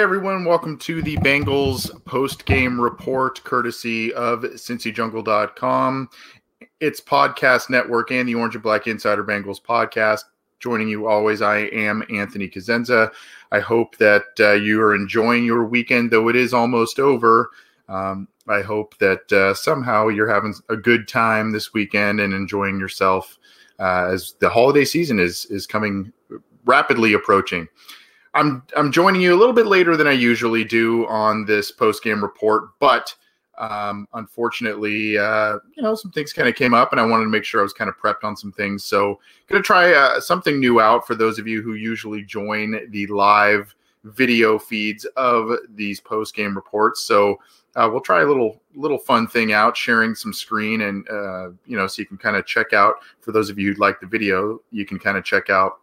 Everyone, welcome to the Bengals post-game report courtesy of cincyjungle.com. It's podcast network and the Orange and Black Insider Bengals podcast. Joining you always, I am Anthony Cosenza. I hope that uh, you are enjoying your weekend, though it is almost over. Um, I hope that uh, somehow you're having a good time this weekend and enjoying yourself uh, as the holiday season is is coming rapidly approaching. I'm I'm joining you a little bit later than I usually do on this post game report, but um, unfortunately, uh, you know, some things kind of came up, and I wanted to make sure I was kind of prepped on some things. So, going to try uh, something new out for those of you who usually join the live video feeds of these post game reports. So, uh, we'll try a little little fun thing out, sharing some screen, and uh, you know, so you can kind of check out. For those of you who like the video, you can kind of check out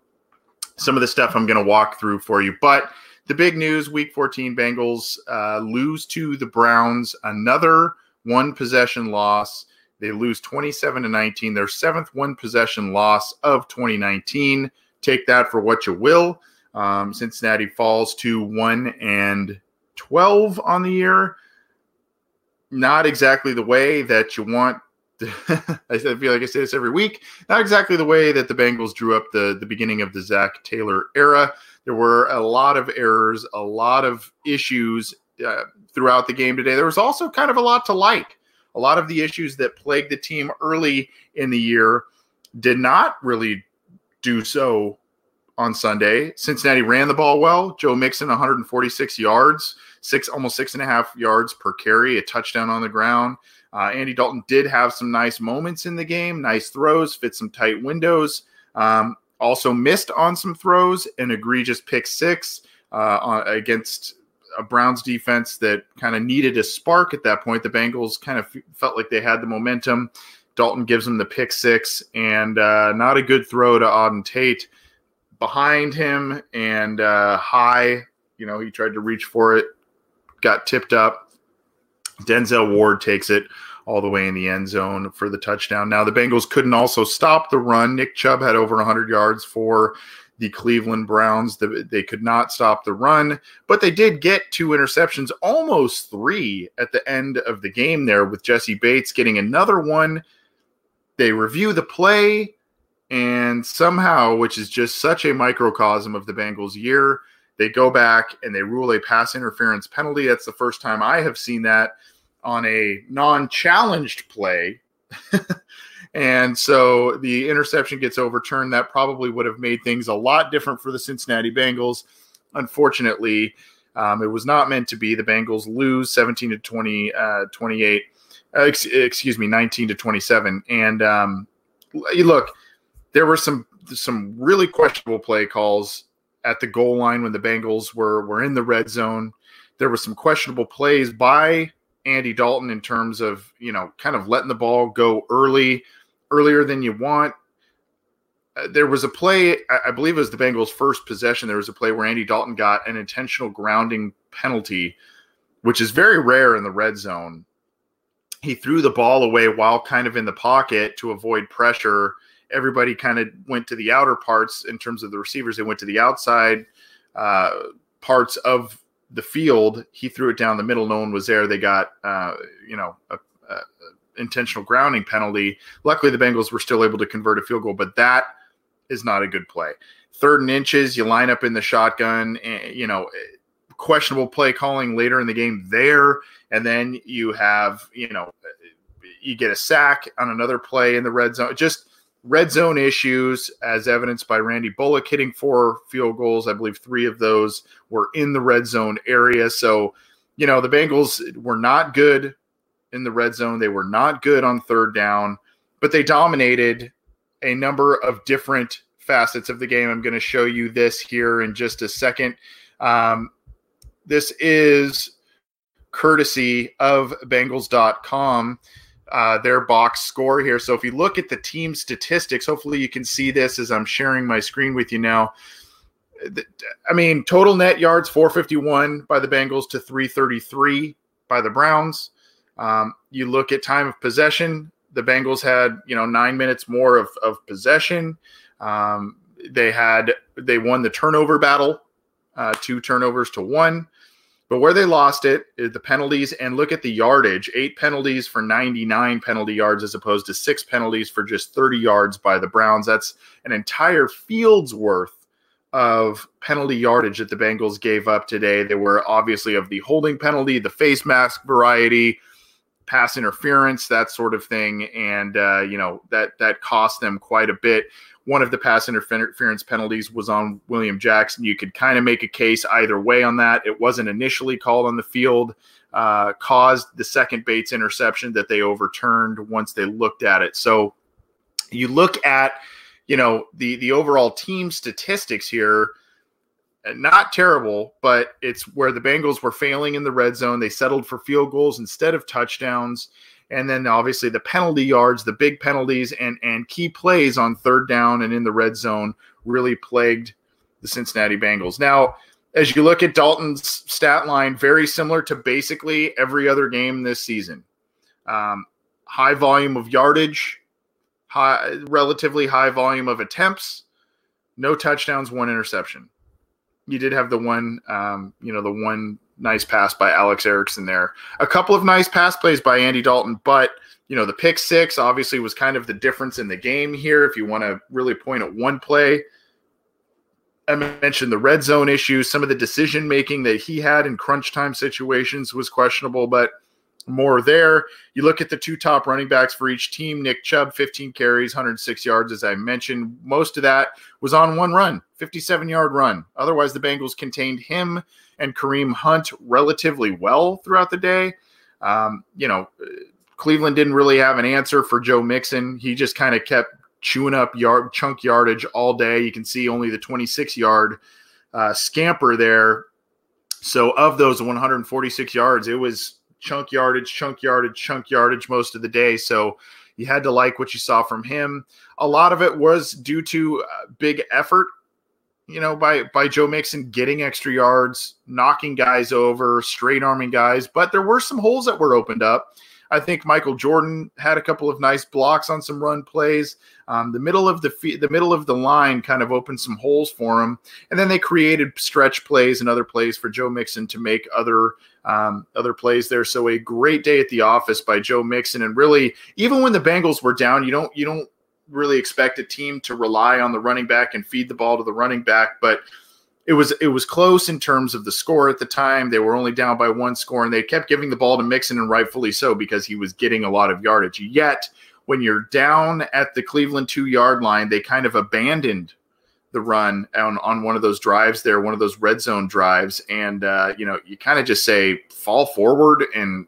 some of the stuff I'm going to walk through for you. But the big news week 14 Bengals uh, lose to the Browns, another one possession loss. They lose 27 to 19, their seventh one possession loss of 2019. Take that for what you will. Um, Cincinnati falls to 1 and 12 on the year. Not exactly the way that you want I feel like I say this every week. Not exactly the way that the Bengals drew up the the beginning of the Zac Taylor era. There were a lot of errors, a lot of issues uh, throughout the game today. There was also kind of a lot to like. A lot of the issues that plagued the team early in the year did not really do so on Sunday. Cincinnati ran the ball well. Joe Mixon, 146 yards, six almost six and a half yards per carry, a touchdown on the ground. Uh, Andy Dalton did have some nice moments in the game, nice throws, fit some tight windows. Um, also missed on some throws, an egregious pick six uh, against a Browns defense that kind of needed a spark at that point. The Bengals kind of felt like they had the momentum. Dalton gives them the pick six, and uh, not a good throw to Auden Tate behind him and uh, high. You know, he tried to reach for it, got tipped up. Denzel Ward takes it all the way in the end zone for the touchdown. Now, the Bengals couldn't also stop the run. Nick Chubb had over 100 yards for the Cleveland Browns. They could not stop the run, but they did get two interceptions, almost three at the end of the game there, with Jessie Bates getting another one. They review the play, and somehow, which is just such a microcosm of the Bengals' year, they go back and they rule a pass interference penalty. That's the first time I have seen that on a non-challenged play. and so the interception gets overturned. That probably would have made things a lot different for the Cincinnati Bengals. Unfortunately, um, it was not meant to be. The Bengals lose 17 to 20, uh, 28, uh, ex- excuse me, 19 to 27. And um, look, there were some some really questionable play calls at the goal line when the Bengals were were in the red zone. There were some questionable plays by Andy Dalton in terms of, you know, kind of letting the ball go early, earlier than you want. Uh, there was a play, I believe it was the Bengals' first possession. There was a play where Andy Dalton got an intentional grounding penalty, which is very rare in the red zone. He threw the ball away while kind of in the pocket to avoid pressure. Everybody kind of went to the outer parts in terms of the receivers. They went to the outside uh, parts of the field. He threw it down the middle. No one was there. They got, uh, you know, a, a intentional grounding penalty. Luckily, the Bengals were still able to convert a field goal, but that is not a good play. Third and inches, you line up in the shotgun. And, you know, eh, questionable play calling later in the game there, and then you have, you know, eh, you get a sack on another play in the red zone. Just red zone issues, as evidenced by Randy Bullock hitting four field goals. I believe three of those were in the red zone area. So, you know, the Bengals were not good in the red zone. They were not good on third down, but they dominated a number of different facets of the game. I'm going to show you this here in just a second. Um, this is courtesy of Bengals.com uh, their box score here. So if you look at the team statistics, hopefully you can see this as I'm sharing my screen with you now. I mean, total net yards 451 by the Bengals to 333 by the Browns. Um, you look at time of possession, the Bengals had you know nine minutes more of, of possession. Um, they had they won the turnover battle uh, two turnovers to one. But where they lost it, uh, the penalties, and look at the yardage eight penalties for 99 penalty yards as opposed to six penalties for just 30 yards by the Browns. That's an entire field's worth of penalty yardage that the Bengals gave up today. They were obviously of the holding penalty, the face mask variety, pass interference, that sort of thing, and uh, you know that that cost them quite a bit one of the pass interference penalties was on William Jackson. You could kind of make a case either way on that. It wasn't initially called on the field, uh, caused the second Bates interception that they overturned once they looked at it. So you look at, you know, the the overall team statistics here. Not terrible, but it's where the Bengals were failing in the red zone. They settled for field goals instead of touchdowns and then obviously the penalty yards, the big penalties, and and key plays on third down and in the red zone really plagued the Cincinnati Bengals. Now, as you look at Dalton's stat line, very similar to basically every other game this season. Um, high volume of yardage, high, relatively high volume of attempts, no touchdowns, one interception. You did have the one, um, you know, the one nice pass by Alex Erickson there. A couple of nice pass plays by Andy Dalton, but you know, the pick six obviously was kind of the difference in the game here. If you want to really point at one play, I mentioned the red zone issues. Some of the decision making that he had in crunch time situations was questionable, but more there. You look at the two top running backs for each team Nick Chubb, 15 carries, 106 yards, as I mentioned. Most of that was on one run, 57 yard run. Otherwise, the Bengals contained him and Kareem Hunt relatively well throughout the day. Um, you know, Cleveland didn't really have an answer for Joe Mixon. He just kind of kept chewing up yard chunk yardage all day. You can see only the 26 yard uh, scamper there. So of those 146 yards, it was chunk yardage, chunk yardage, chunk yardage most of the day. So you had to like what you saw from him. A lot of it was due to uh, big effort you know, by by Joe Mixon getting extra yards, knocking guys over, straight arming guys, but there were some holes that were opened up. I think Michael Jordan had a couple of nice blocks on some run plays. Um, the middle of the the middle of the line kind of opened some holes for him, and then they created stretch plays and other plays for Joe Mixon to make other um, other plays there. So a great day at the office by Joe Mixon, and really, even when the Bengals were down, you don't you don't really expect a team to rely on the running back and feed the ball to the running back, but it was it was close in terms of the score at the time. They were only down by one score, and they kept giving the ball to Mixon, and rightfully so because he was getting a lot of yardage. Yet, when you're down at the Cleveland two yard line, they kind of abandoned the run on on one of those drives there, one of those red zone drives, and uh, you know you kind of just say fall forward and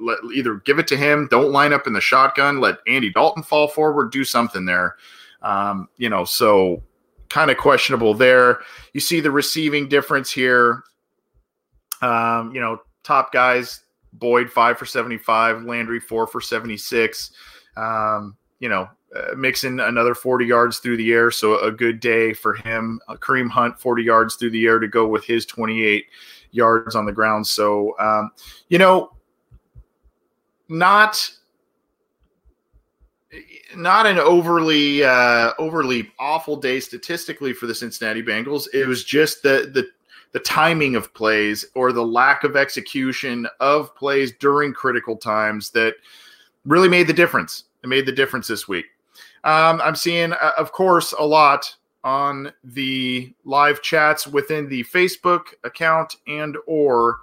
let either give it to him, don't line up in the shotgun, let Andy Dalton fall forward, do something there. Um, you know, so kind of questionable there. You see the receiving difference here. Um, you know, top guys, Boyd five for 75, Landry four for 76. Um, you know, uh, Mixon another 40 yards through the air, so a good day for him. Uh, Kareem Hunt 40 yards through the air to go with his 28 yards on the ground. So, um, you know, not not an overly uh, overly awful day statistically for the Cincinnati Bengals. It was just the the the timing of plays or the lack of execution of plays during critical times that really made the difference. It made the difference this week. Um, I'm seeing, uh, of course, a lot on the live chats within the Facebook account and or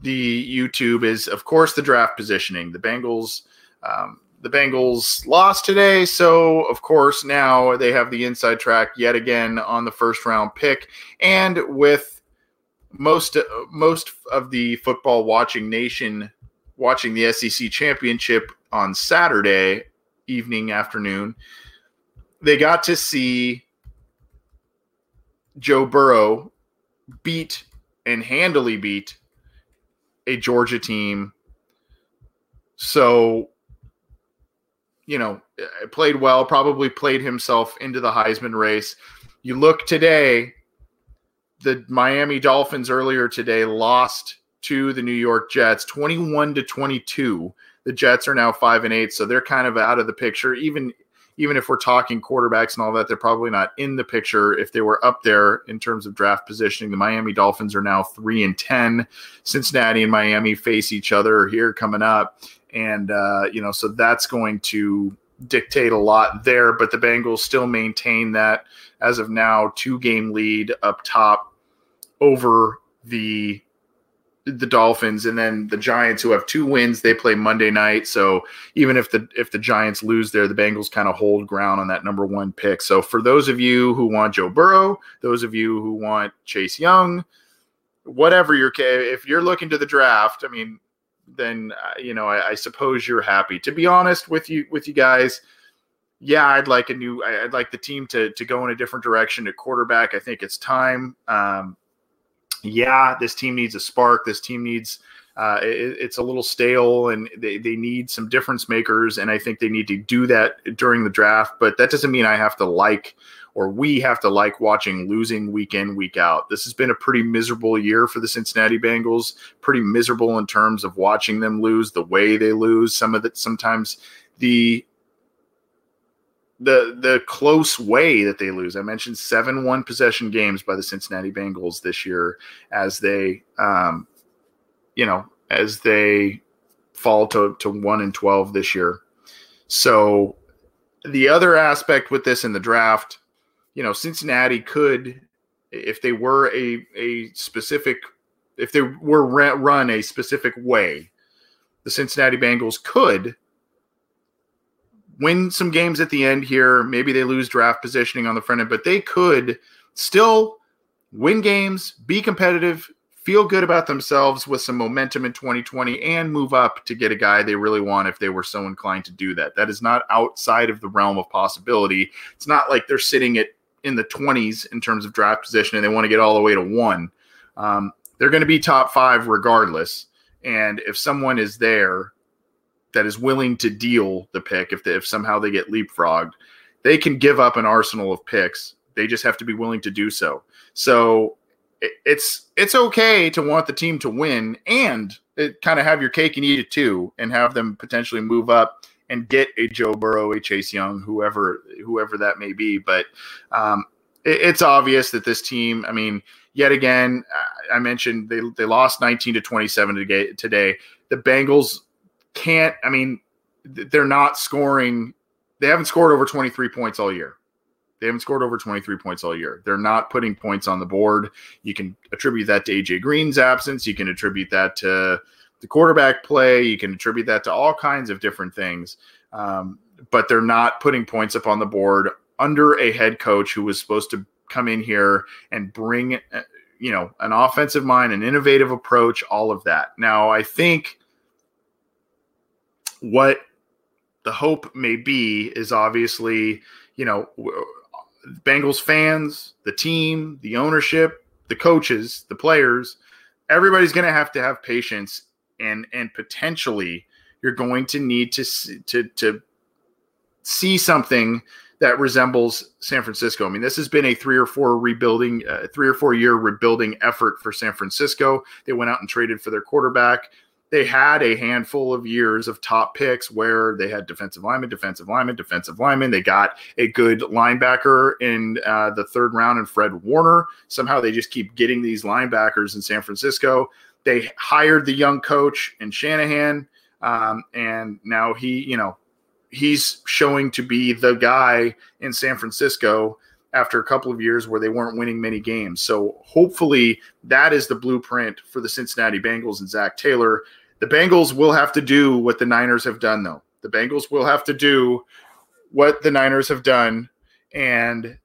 the YouTube is, of course, the draft positioning. The Bengals, um, the Bengals lost today, so of course now they have the inside track yet again on the first round pick, and with most most of the football watching nation watching the SEC championship on Saturday evening afternoon, they got to see Joe Burrow beat and handily beat a Georgia team. So, you know, played well, probably played himself into the Heisman race. You look today, the Miami Dolphins earlier today lost to the New York Jets 21 to 22. The Jets are now 5 and 8, so they're kind of out of the picture. Even even if we're talking quarterbacks and all that, they're probably not in the picture. If they were up there in terms of draft positioning, the Miami Dolphins are now three and ten. Cincinnati and Miami face each other here coming up, and uh, you know, so that's going to dictate a lot there. But the Bengals still maintain that as of now two game lead up top over the the Dolphins and then the Giants who have two wins they play Monday night so even if the if the Giants lose there the Bengals kind of hold ground on that number 1 pick so for those of you who want Joe Burrow those of you who want Chase Young whatever you're if you're looking to the draft I mean then uh, you know I, I suppose you're happy to be honest with you with you guys yeah, I'd like a new. I'd like the team to to go in a different direction at quarterback. I think it's time. Um, yeah, this team needs a spark. This team needs. Uh, it, it's a little stale, and they, they need some difference makers. And I think they need to do that during the draft. But that doesn't mean I have to like or we have to like watching losing week in week out. This has been a pretty miserable year for the Cincinnati Bengals. Pretty miserable in terms of watching them lose, the way they lose. Some of it sometimes the the the close way that they lose. I mentioned seven one possession games by the Cincinnati Bengals this year as they um, you know as they fall to, to one and twelve this year. So the other aspect with this in the draft, you know, Cincinnati could, if they were a a specific, if they were run a specific way, the Cincinnati Bengals could win some games at the end here. Maybe they lose draft positioning on the front end, but they could still win games, be competitive, feel good about themselves with some momentum in 2020, and move up to get a guy they really want if they were so inclined to do that. That is not outside of the realm of possibility. It's not like they're sitting at in the 20s in terms of draft position and they want to get all the way to one. Um, they're going to be top five regardless. And if someone is there that is willing to deal the pick if they, if somehow they get leapfrogged, they can give up an arsenal of picks. They just have to be willing to do so. So it, it's it's okay to want the team to win and kind of have your cake and eat it too, and have them potentially move up and get a Joe Burrow, a Chase Young, whoever whoever that may be. But um, it, it's obvious that this team. I mean, yet again, I mentioned they they lost 19 to 27 today. The Bengals can't. I mean, they're not scoring. They haven't scored over 23 points all year. They haven't scored over 23 points all year. They're not putting points on the board. You can attribute that to AJ Green's absence. You can attribute that to the quarterback play. You can attribute that to all kinds of different things. Um, but they're not putting points up on the board under a head coach who was supposed to come in here and bring, uh, you know, an offensive mind, an innovative approach, all of that. Now, I think what the hope may be is obviously, you know, Bengals fans, the team, the ownership, the coaches, the players, everybody's going to have to have patience and and potentially you're going to need to to to see something that resembles San Francisco. I mean, this has been a three or four rebuilding, uh, three or four year rebuilding effort for San Francisco. They went out and traded for their quarterback they had a handful of years of top picks where they had defensive lineman, defensive lineman, defensive lineman. They got a good linebacker in uh, the third round and Fred Warner. Somehow they just keep getting these linebackers in San Francisco. They hired the young coach in Shanahan, um, and now he, you know, he's showing to be the guy in San Francisco after a couple of years where they weren't winning many games. So hopefully that is the blueprint for the Cincinnati Bengals and Zac Taylor the Bengals will have to do what the Niners have done, though. The Bengals will have to do what the Niners have done, and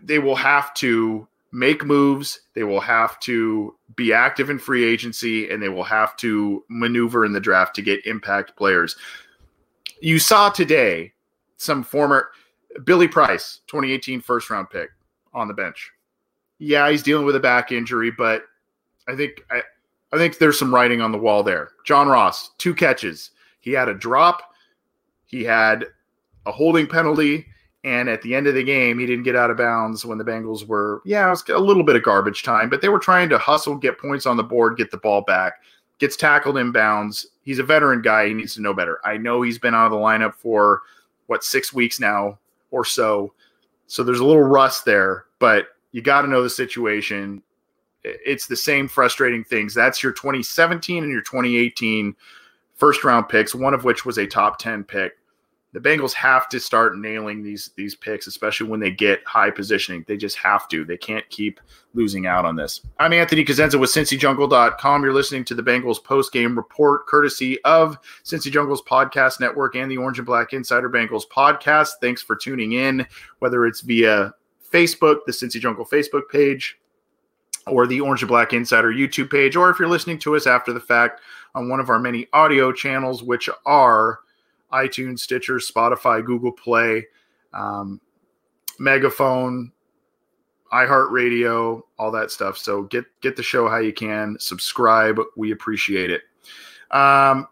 they will have to make moves. They will have to be active in free agency, and they will have to maneuver in the draft to get impact players. You saw today some former Billy Price, 2018 first round pick on the bench. Yeah, he's dealing with a back injury, but I think I, I think there's some writing on the wall there. John Ross, two catches. He had a drop, he had a holding penalty, and at the end of the game, he didn't get out of bounds when the Bengals were, yeah, it was a little bit of garbage time, but they were trying to hustle, get points on the board, get the ball back. Gets tackled in bounds. He's a veteran guy. He needs to know better. I know he's been out of the lineup for what six weeks now or so. So there's a little rust there, but you got to know the situation. It's the same frustrating things. That's your 2017 and your 2018 first round picks, one of which was a top 10 pick the Bengals have to start nailing these these picks, especially when they get high positioning. They just have to. They can't keep losing out on this. I'm Anthony Cosenza with CincyJungle.com. You're listening to the Bengals post game report, courtesy of Cincy Jungle's podcast network and the Orange and Black Insider Bengals podcast. Thanks for tuning in, whether it's via Facebook, the Cincy Jungle Facebook page, or the Orange and Black Insider YouTube page, or if you're listening to us after the fact on one of our many audio channels, which are iTunes, Stitcher, Spotify, Google Play, um, Megaphone, iHeartRadio, all that stuff. So get get the show how you can. Subscribe. We appreciate it. Um,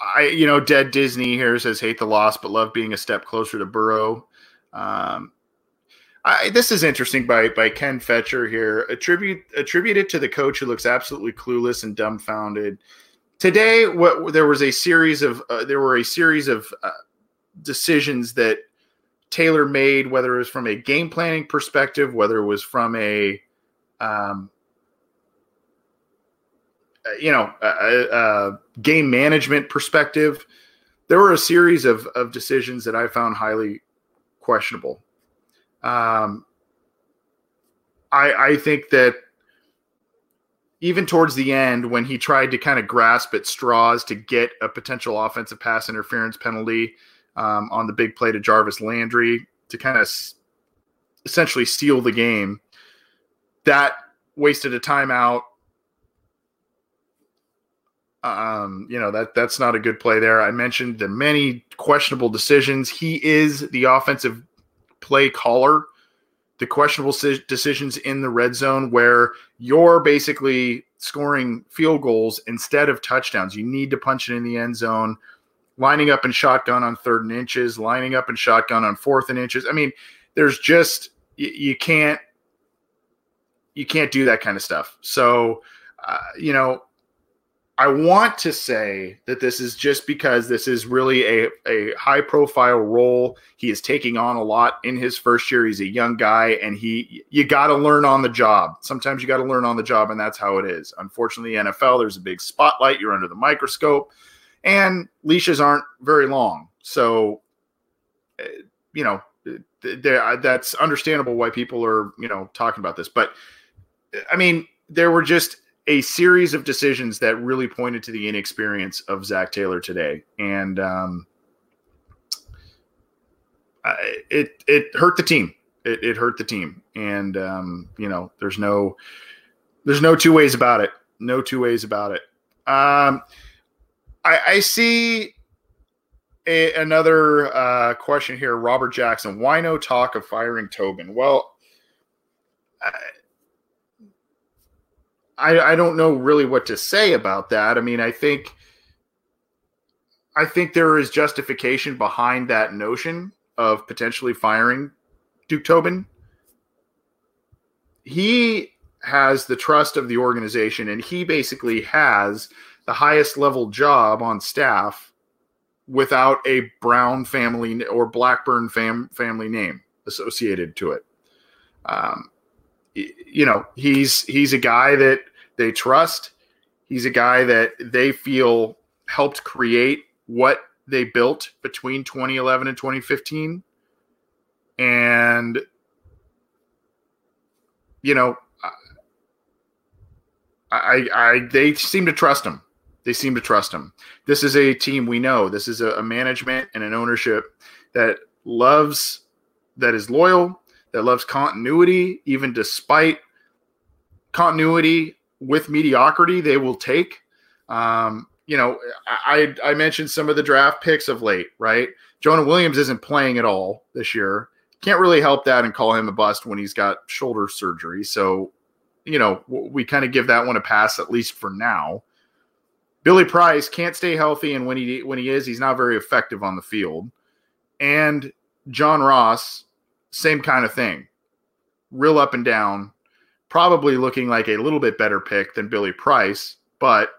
I you know Dead Disney here says hate the loss but love being a step closer to Burrow. Um, I, this is interesting by by Ken Fetcher here. Attribute attributed to the coach who looks absolutely clueless and dumbfounded. Today, what there was a series of uh, there were a series of uh, decisions that Taylor made, whether it was from a game planning perspective, whether it was from a um, uh, you know a, a game management perspective. There were a series of of decisions that I found highly questionable um, I, I think that even towards the end, when he tried to kind of grasp at straws to get a potential offensive pass interference penalty um, on the big play to Jarvis Landry to kind of s- essentially seal the game, that wasted a timeout. Um, you know that that's not a good play there. I mentioned the many questionable decisions. He is the offensive play caller, the questionable decisions in the red zone where you're basically scoring field goals instead of touchdowns. You need to punch it in the end zone, lining up in shotgun on third and inches, lining up in shotgun on fourth and inches. I mean, there's just you, you can't you can't do that kind of stuff. So, uh, you know, I want to say that this is just because this is really a, a high profile role. He is taking on a lot in his first year. He's a young guy and he you got to learn on the job. Sometimes you got to learn on the job and that's how it is. Unfortunately, NFL there's a big spotlight, you're under the microscope and leashes aren't very long. So eh, you know, that's understandable why people are, you know, talking about this. But I mean, there were just a series of decisions that really pointed to the inexperience of Zac Taylor today, and um, it it hurt the team. It, it hurt the team, and um, you know, there's no there's no two ways about it. No two ways about it. Um, I, I see a, another uh, question here, Robert Jackson. Why no talk of firing Tobin? Well. I, I, I don't know really what to say about that. I mean, I think I think there is justification behind that notion of potentially firing Duke Tobin. He has the trust of the organization and he basically has the highest level job on staff without a Brown family or Blackburn fam- family name associated to it. Um, you know, he's he's a guy that they trust. He's a guy that they feel helped create what they built between 2011 and 2015. And, you know, I, I, they seem to trust him. They seem to trust him. This is a team we know. This is a, a management and an ownership that loves, that is loyal, that loves continuity, even despite continuity with mediocrity they will take. Um, you know, I I mentioned some of the draft picks of late, right? Jonah Williams isn't playing at all this year. Can't really help that and call him a bust when he's got shoulder surgery. So, you know, we kind of give that one a pass at least for now. Billy Price can't stay healthy, and when he when he is, he's not very effective on the field. And John Ross, same kind of thing, real up and down probably looking like a little bit better pick than Billy Price, but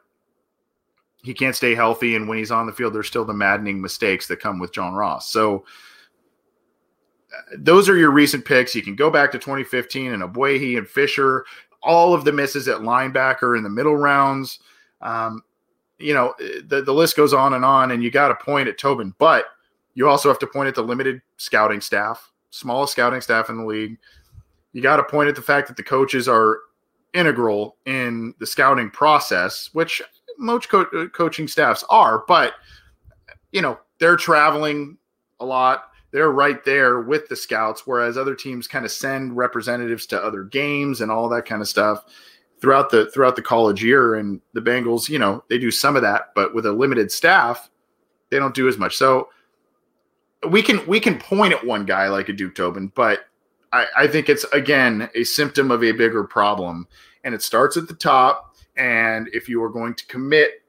he can't stay healthy, and when he's on the field, there's still the maddening mistakes that come with John Ross. So uh, those are your recent picks. You can go back to 2015 and Ogbuehi and Fisher, all of the misses at linebacker in the middle rounds. Um, you know, the, the list goes on and on, and you got to point at Tobin, but you also have to point at the limited scouting staff, smallest scouting staff in the league. You got to point at the fact that the coaches are integral in the scouting process, which most co- uh, coaching staffs are, but you know, they're traveling a lot. They're right there with the scouts, whereas other teams kind of send representatives to other games and all that kind of stuff throughout the throughout the college year. And the Bengals, you know, they do some of that, but with a limited staff, they don't do as much. So we can we can point at one guy like a Duke Tobin, but I, I think it's again a symptom of a bigger problem. And it starts at the top. And if you are going to commit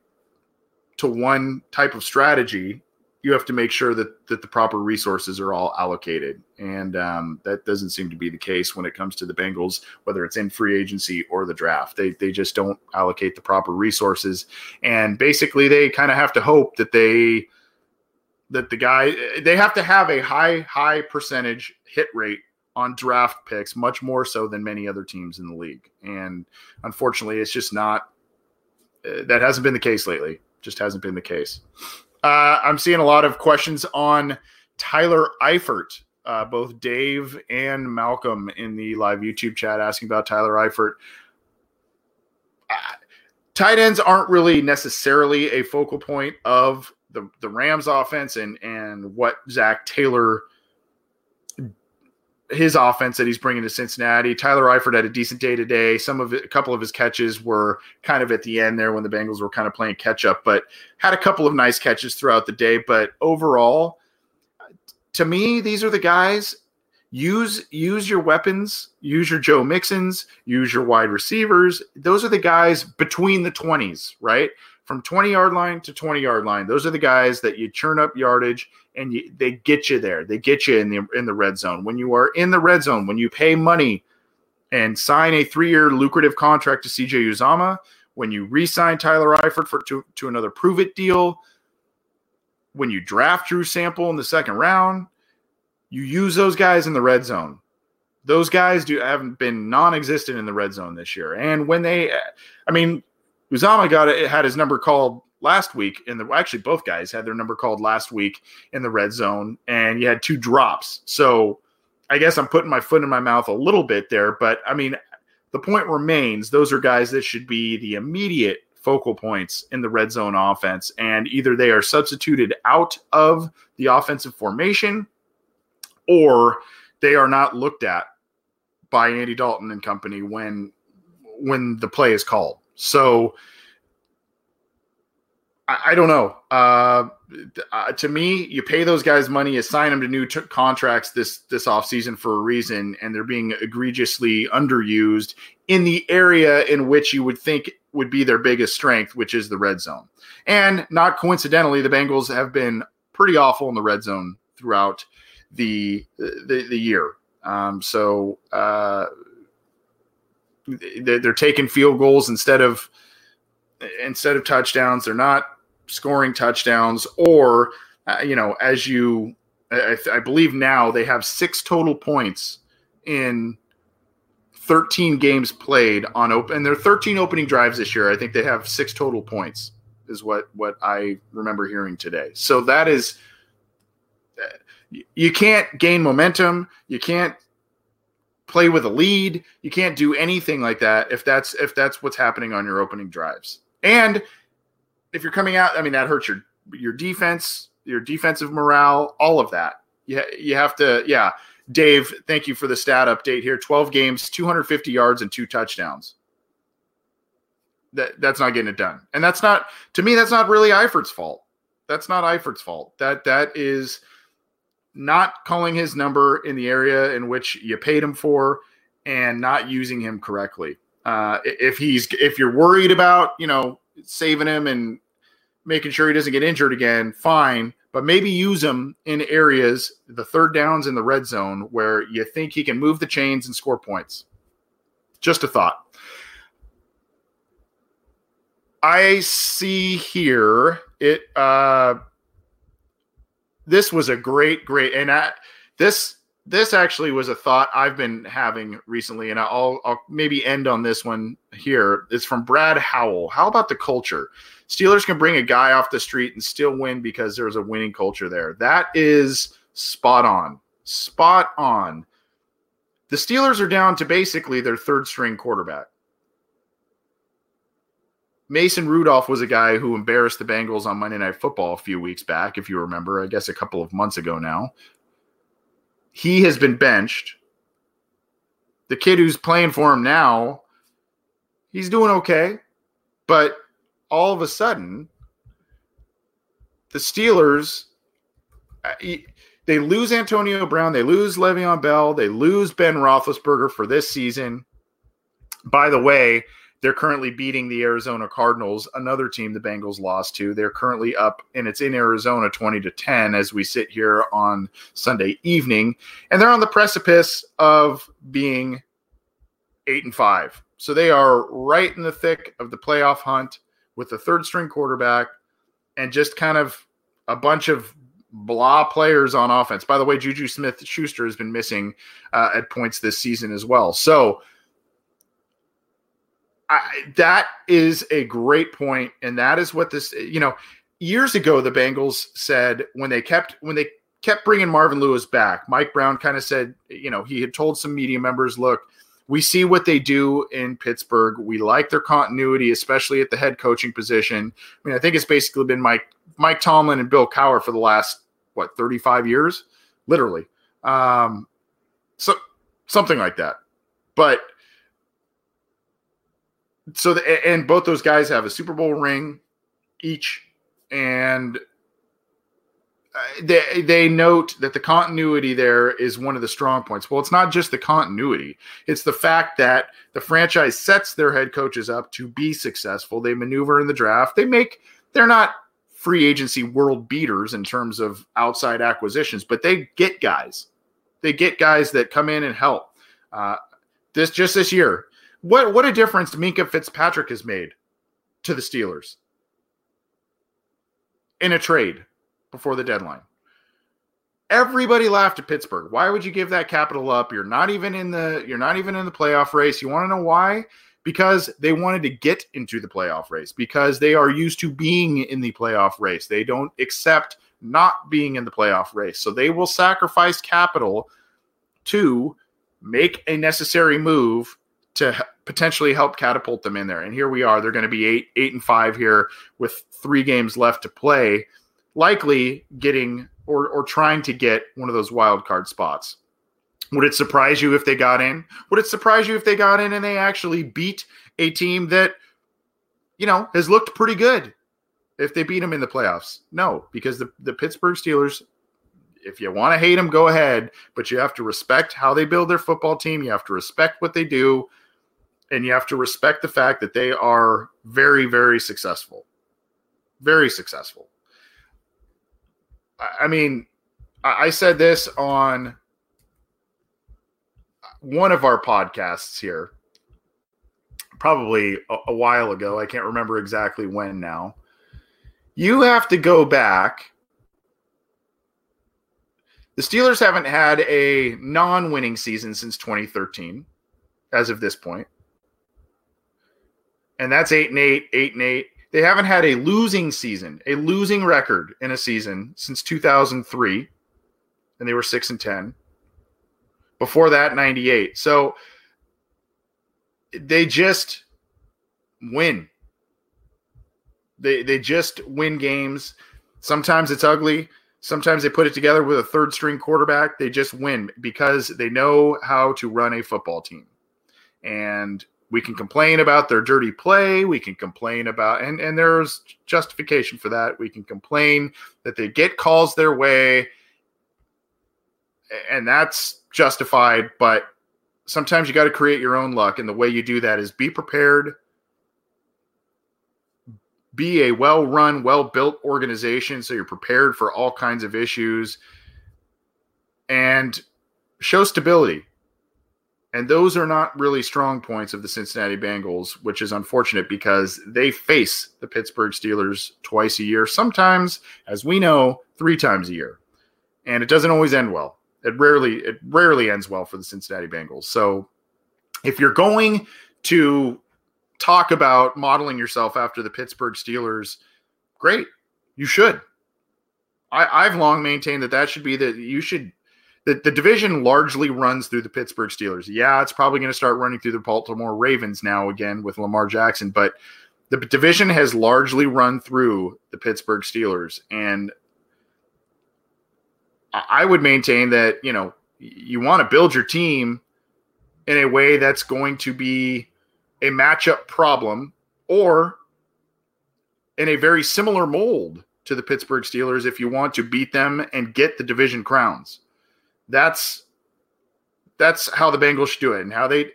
to one type of strategy, you have to make sure that that the proper resources are all allocated, and um, that doesn't seem to be the case when it comes to the Bengals, whether it's in free agency or the draft. They they just don't allocate the proper resources, and basically they kind of have to hope that they that the guy they have to have a high high percentage hit rate on draft picks, much more so than many other teams in the league. And unfortunately, it's just not uh, that hasn't been the case lately. Just hasn't been the case. Uh, I'm seeing a lot of questions on Tyler Eifert. Uh, both Dave and Malcolm in the live YouTube chat asking about Tyler Eifert. Uh, tight ends aren't really necessarily a focal point of the, the Rams offense and and what Zac Taylor his offense that he's bringing to Cincinnati. Tyler Eifert had a decent day today. Some of it, a couple of his catches were kind of at the end there when the Bengals were kind of playing catch up, but had a couple of nice catches throughout the day. But overall, to me, these are the guys. Use use your weapons. Use your Joe Mixons. Use your wide receivers. Those are the guys between the twenties, right? From twenty yard line to twenty yard line. Those are the guys that you churn up yardage and you, they get you there. They get you in the in the red zone. When you are in the red zone, when you pay money and sign a three year lucrative contract to CJ Uzomah, when you re-sign Tyler Eifert for to, to another prove it deal, when you draft Drew Sample in the second round, you use those guys in the red zone. Those guys do haven't been non-existent in the red zone this year. And when they, I mean, Uzomah got it, had his number called last week in the actually both guys had their number called last week in the red zone and you had two drops. So i guess i'm putting my foot in my mouth a little bit there but i mean the point remains those are guys that should be the immediate focal points in the red zone offense and either they are substituted out of the offensive formation or they are not looked at by Andy Dalton and company when when the play is called so I, I don't know. Uh, uh, to me, you pay those guys money, assign them to new t- contracts this this offseason for a reason, and they're being egregiously underused in the area in which you would think would be their biggest strength, which is the red zone. And not coincidentally, the Bengals have been pretty awful in the red zone throughout the the, the year. Um, so uh, they're taking field goals instead of instead of touchdowns. They're not scoring touchdowns, or uh, you know, as you, I, I believe now they have six total points in 13 games played on open. And there are 13 opening drives this year. I think they have six total points, is what what I remember hearing today. So that is, uh, you can't gain momentum. You can't play with a lead. You can't do anything like that if that's if that's what's happening on your opening drives. And if you're coming out, I mean, that hurts your your defense, your defensive morale, all of that. You, you have to, yeah. Dave, thank you for the stat update here. 12 games, 250 yards, and two touchdowns. That that's not getting it done. And that's not to me, that's not really Eifert's fault. That's not Eifert's fault. That that is not calling his number in the area in which you paid him for and not using him correctly. Uh, if he's if you're worried about you know saving him and making sure he doesn't get injured again, fine. But maybe use him in areas, the third downs in the red zone, where you think he can move the chains and score points. Just a thought. I see here it. Uh, this was a great, great, and I, this this actually was a thought I've been having recently, and I'll, I'll maybe end on this one here. It's from Brad Howell. How about the culture? Steelers can bring a guy off the street and still win because there's a winning culture there. That is spot on. Spot on. The Steelers are down to basically their third string quarterback. Mason Rudolph was a guy who embarrassed the Bengals on Monday Night Football a few weeks back, if you remember, I guess a couple of months ago now. He has been benched. The kid who's playing for him now, he's doing okay. But all of a sudden, the Steelers, uh, they lose Antonio Brown, they lose Le'Veon Bell, they lose Ben Roethlisberger for this season. By the way, they're currently beating the Arizona Cardinals, another team the Bengals lost to. They're currently up, and it's in Arizona 20 to 10 as we sit here on Sunday evening. And they're on the precipice of being eight and five. So they are right in the thick of the playoff hunt with the third string quarterback and just kind of a bunch of blah players on offense. By the way, Juju Smith Schuster has been missing uh, at points this season as well. So I, that is a great point, and that is what this. You know, years ago the Bengals said when they kept when they kept bringing Marvin Lewis back, Mike Brown kind of said, you know, he had told some media members, look. We see what they do in Pittsburgh. We like their continuity, especially at the head coaching position. I mean, I think it's basically been Mike Mike Tomlin and Bill Cowher for the last what 35 years, literally. Um, so something like that. But so the, and both those guys have a Super Bowl ring each, and uh, they they note that the continuity there is one of the strong points. Well, it's not just the continuity; it's the fact that the franchise sets their head coaches up to be successful. They maneuver in the draft. They make they're not free agency world beaters in terms of outside acquisitions, but they get guys. They get guys that come in and help. Uh, this just this year, what what a difference Minkah Fitzpatrick has made to the Steelers in a trade before the deadline. Everybody laughed at Pittsburgh. Why would you give that capital up? You're not even in the you're not even in the playoff race. You want to know why? Because they wanted to get into the playoff race because they are used to being in the playoff race. They don't accept not being in the playoff race. So they will sacrifice capital to make a necessary move to potentially help catapult them in there. And here we are. They're going to be eight, eight and five here with three games left to play, likely getting or or trying to get one of those wild card spots. Would it surprise you if they got in? Would it surprise you if they got in and they actually beat a team that, you know, has looked pretty good? If they beat them in the playoffs, no, because the, the Pittsburgh Steelers if you want to hate them, go ahead, but you have to respect how they build their football team. You have to respect what they do and you have to respect the fact that they are very, very successful. Very successful. I mean, I said this on one of our podcasts here, probably a, a while ago. I can't remember exactly when now. You have to go back. The Steelers haven't had a non winning season since 2013, as of this point and that's eight and eight, eight and eight. They haven't had a losing season, a losing record in a season since 2003, and they were six and ten. Before that, 98. So they just win. They they just win games. Sometimes it's ugly. Sometimes they put it together with a third string quarterback. They just win because they know how to run a football team. And we can complain about their dirty play. We can complain about, and, and there's justification for that. We can complain that they get calls their way, and that's justified. But sometimes you got to create your own luck. And the way you do that is be prepared, be a well run, well built organization so you're prepared for all kinds of issues, and show stability And those are not really strong points of the Cincinnati Bengals, which is unfortunate because they face the Pittsburgh Steelers twice a year, sometimes, as we know, three times a year. And it doesn't always end well. It rarely it rarely ends well for the Cincinnati Bengals. So if you're going to talk about modeling yourself after the Pittsburgh Steelers, great. You should. I, I've long maintained that that should be that you should the, the division largely runs through the Pittsburgh Steelers. Yeah, it's probably going to start running through the Baltimore Ravens now again with Lamar Jackson, but the division has largely run through the Pittsburgh Steelers. And I would maintain that, you know, you want to build your team in a way that's going to be a matchup problem or in a very similar mold to the Pittsburgh Steelers if you want to beat them and get the division crowns. That's that's how the Bengals should do it and how they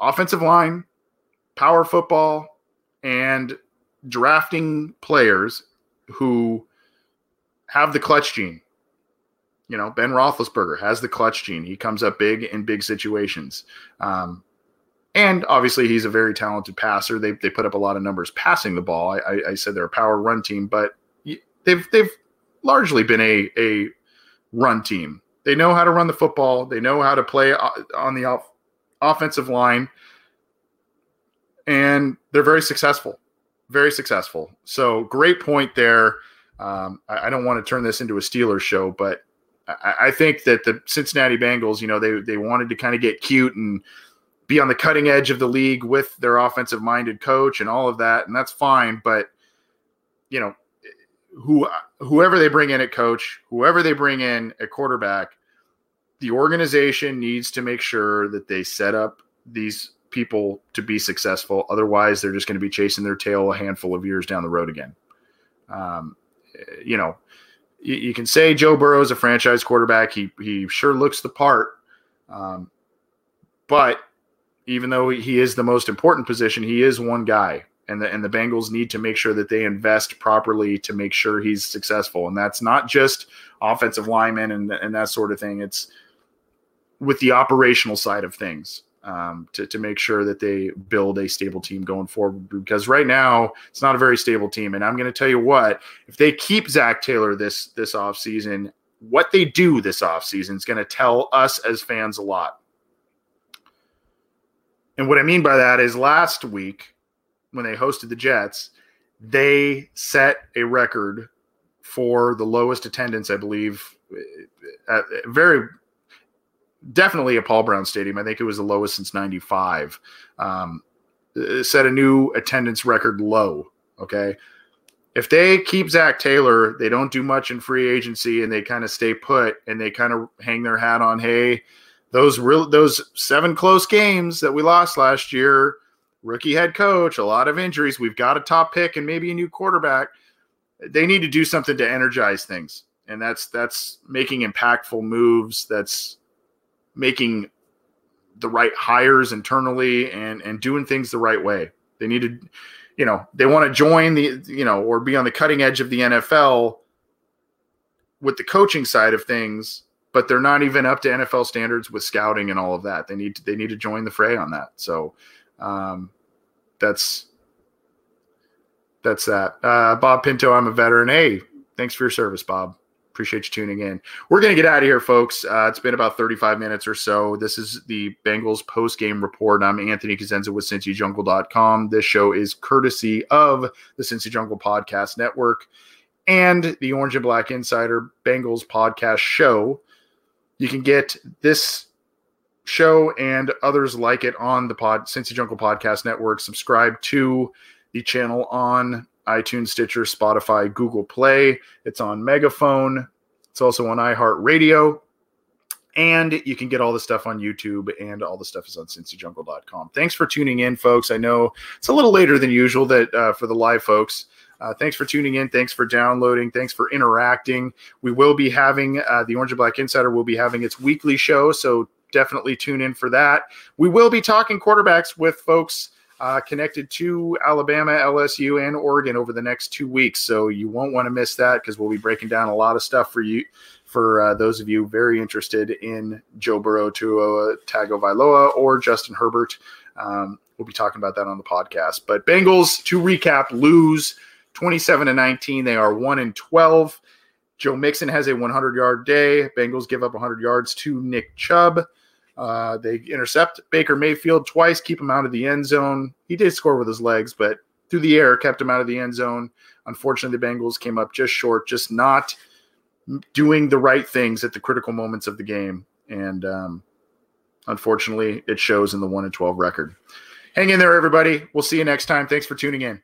offensive line, power football, and drafting players who have the clutch gene. You know, Ben Roethlisberger has the clutch gene. He comes up big in big situations. Um, and obviously, he's a very talented passer. They, they put up a lot of numbers passing the ball. I, I said they're a power run team, but they've they've largely been a a run team. They know how to run the football. They know how to play on the off, offensive line, and they're very successful. Very successful. So great point there. Um, I, I, don't want to turn this into a Steelers show, but I, I think that the Cincinnati Bengals, you know, they they wanted to kind of get cute and be on the cutting edge of the league with their offensive minded coach and all of that, and that's fine. But you know, who whoever they bring in at coach, whoever they bring in at quarterback, the organization needs to make sure that they set up these people to be successful. Otherwise, they're just going to be chasing their tail a handful of years down the road again. Um, you know, you, you, can say Joe Burrow is a franchise quarterback. He he sure looks the part, um, but even though he is the most important position, he is one guy and the and the Bengals need to make sure that they invest properly to make sure he's successful. And that's not just offensive linemen and and that sort of thing. It's with the operational side of things um, to to make sure that they build a stable team going forward. Because right now it's not a very stable team. And I'm going to tell you what, if they keep Zac Taylor this this off season, what they do this off season is going to tell us as fans a lot. And what I mean by that is last week when they hosted the Jets, they set a record for the lowest attendance, I believe, at very definitely a Paul Brown Stadium. I think it was the lowest since '95. Um, uh, set a new attendance record low. Okay. If they keep Zac Taylor, they don't do much in free agency and they kind of stay put and they kind of hang their hat on, hey, those real those seven close games that we lost last year, rookie head coach, a lot of injuries. We've got a top pick and maybe a new quarterback. They need to do something to energize things. And that's that's making impactful moves. That's making the right hires internally and and doing things the right way. They need to, you know, they want to join the, you know, or be on the cutting edge of the NFL with the coaching side of things, but they're not even up to NFL standards with scouting and all of that. They need to they need to join the fray on that. So um, that's that's that. Uh, Bob Pinto, I'm a veteran. Hey, thanks for your service, Bob. Appreciate you tuning in. We're to get out of here, folks. Uh, it's been about 35 minutes or so. This is the Bengals post game report. I'm Anthony Cosenza with CincyJungle.com. This show is courtesy of the Cincy Jungle Podcast Network and the Orange and Black Insider Bengals podcast show. You can get this show and others like it on the Pod Cincy Jungle Podcast Network. Subscribe to the channel on iTunes, Stitcher, Spotify, Google Play. It's on Megaphone. It's also on iHeartRadio. And you can get all the stuff on YouTube, and all the stuff is on cincyjungle.com. Thanks for tuning in, folks. I know it's a little later than usual that uh, for the live folks. Uh, thanks for tuning in. Thanks for downloading. Thanks for interacting. We will be having uh, the Orange and Black Insider will be having its weekly show. So definitely tune in for that. We will be talking quarterbacks with folks uh, connected to Alabama, LSU, and Oregon over the next two weeks. So you won't want to miss that because we'll be breaking down a lot of stuff for you for uh, those of you very interested in Joe Burrow, Tua Tagovailoa, or Justin Herbert. Um, we'll be talking about that on the podcast. But Bengals, to recap, lose 27 to 19. They are 1 and 12. Joe Mixon has a 100 yard day. Bengals give up 100 yards to Nick Chubb. Uh, they intercept Baker Mayfield twice, keep him out of the end zone. He did score with his legs, but through the air, kept him out of the end zone. Unfortunately, the Bengals came up just short, just not doing the right things at the critical moments of the game. And um, unfortunately, it shows in the 1 and 12 record. Hang in there, everybody. We'll see you next time. Thanks for tuning in.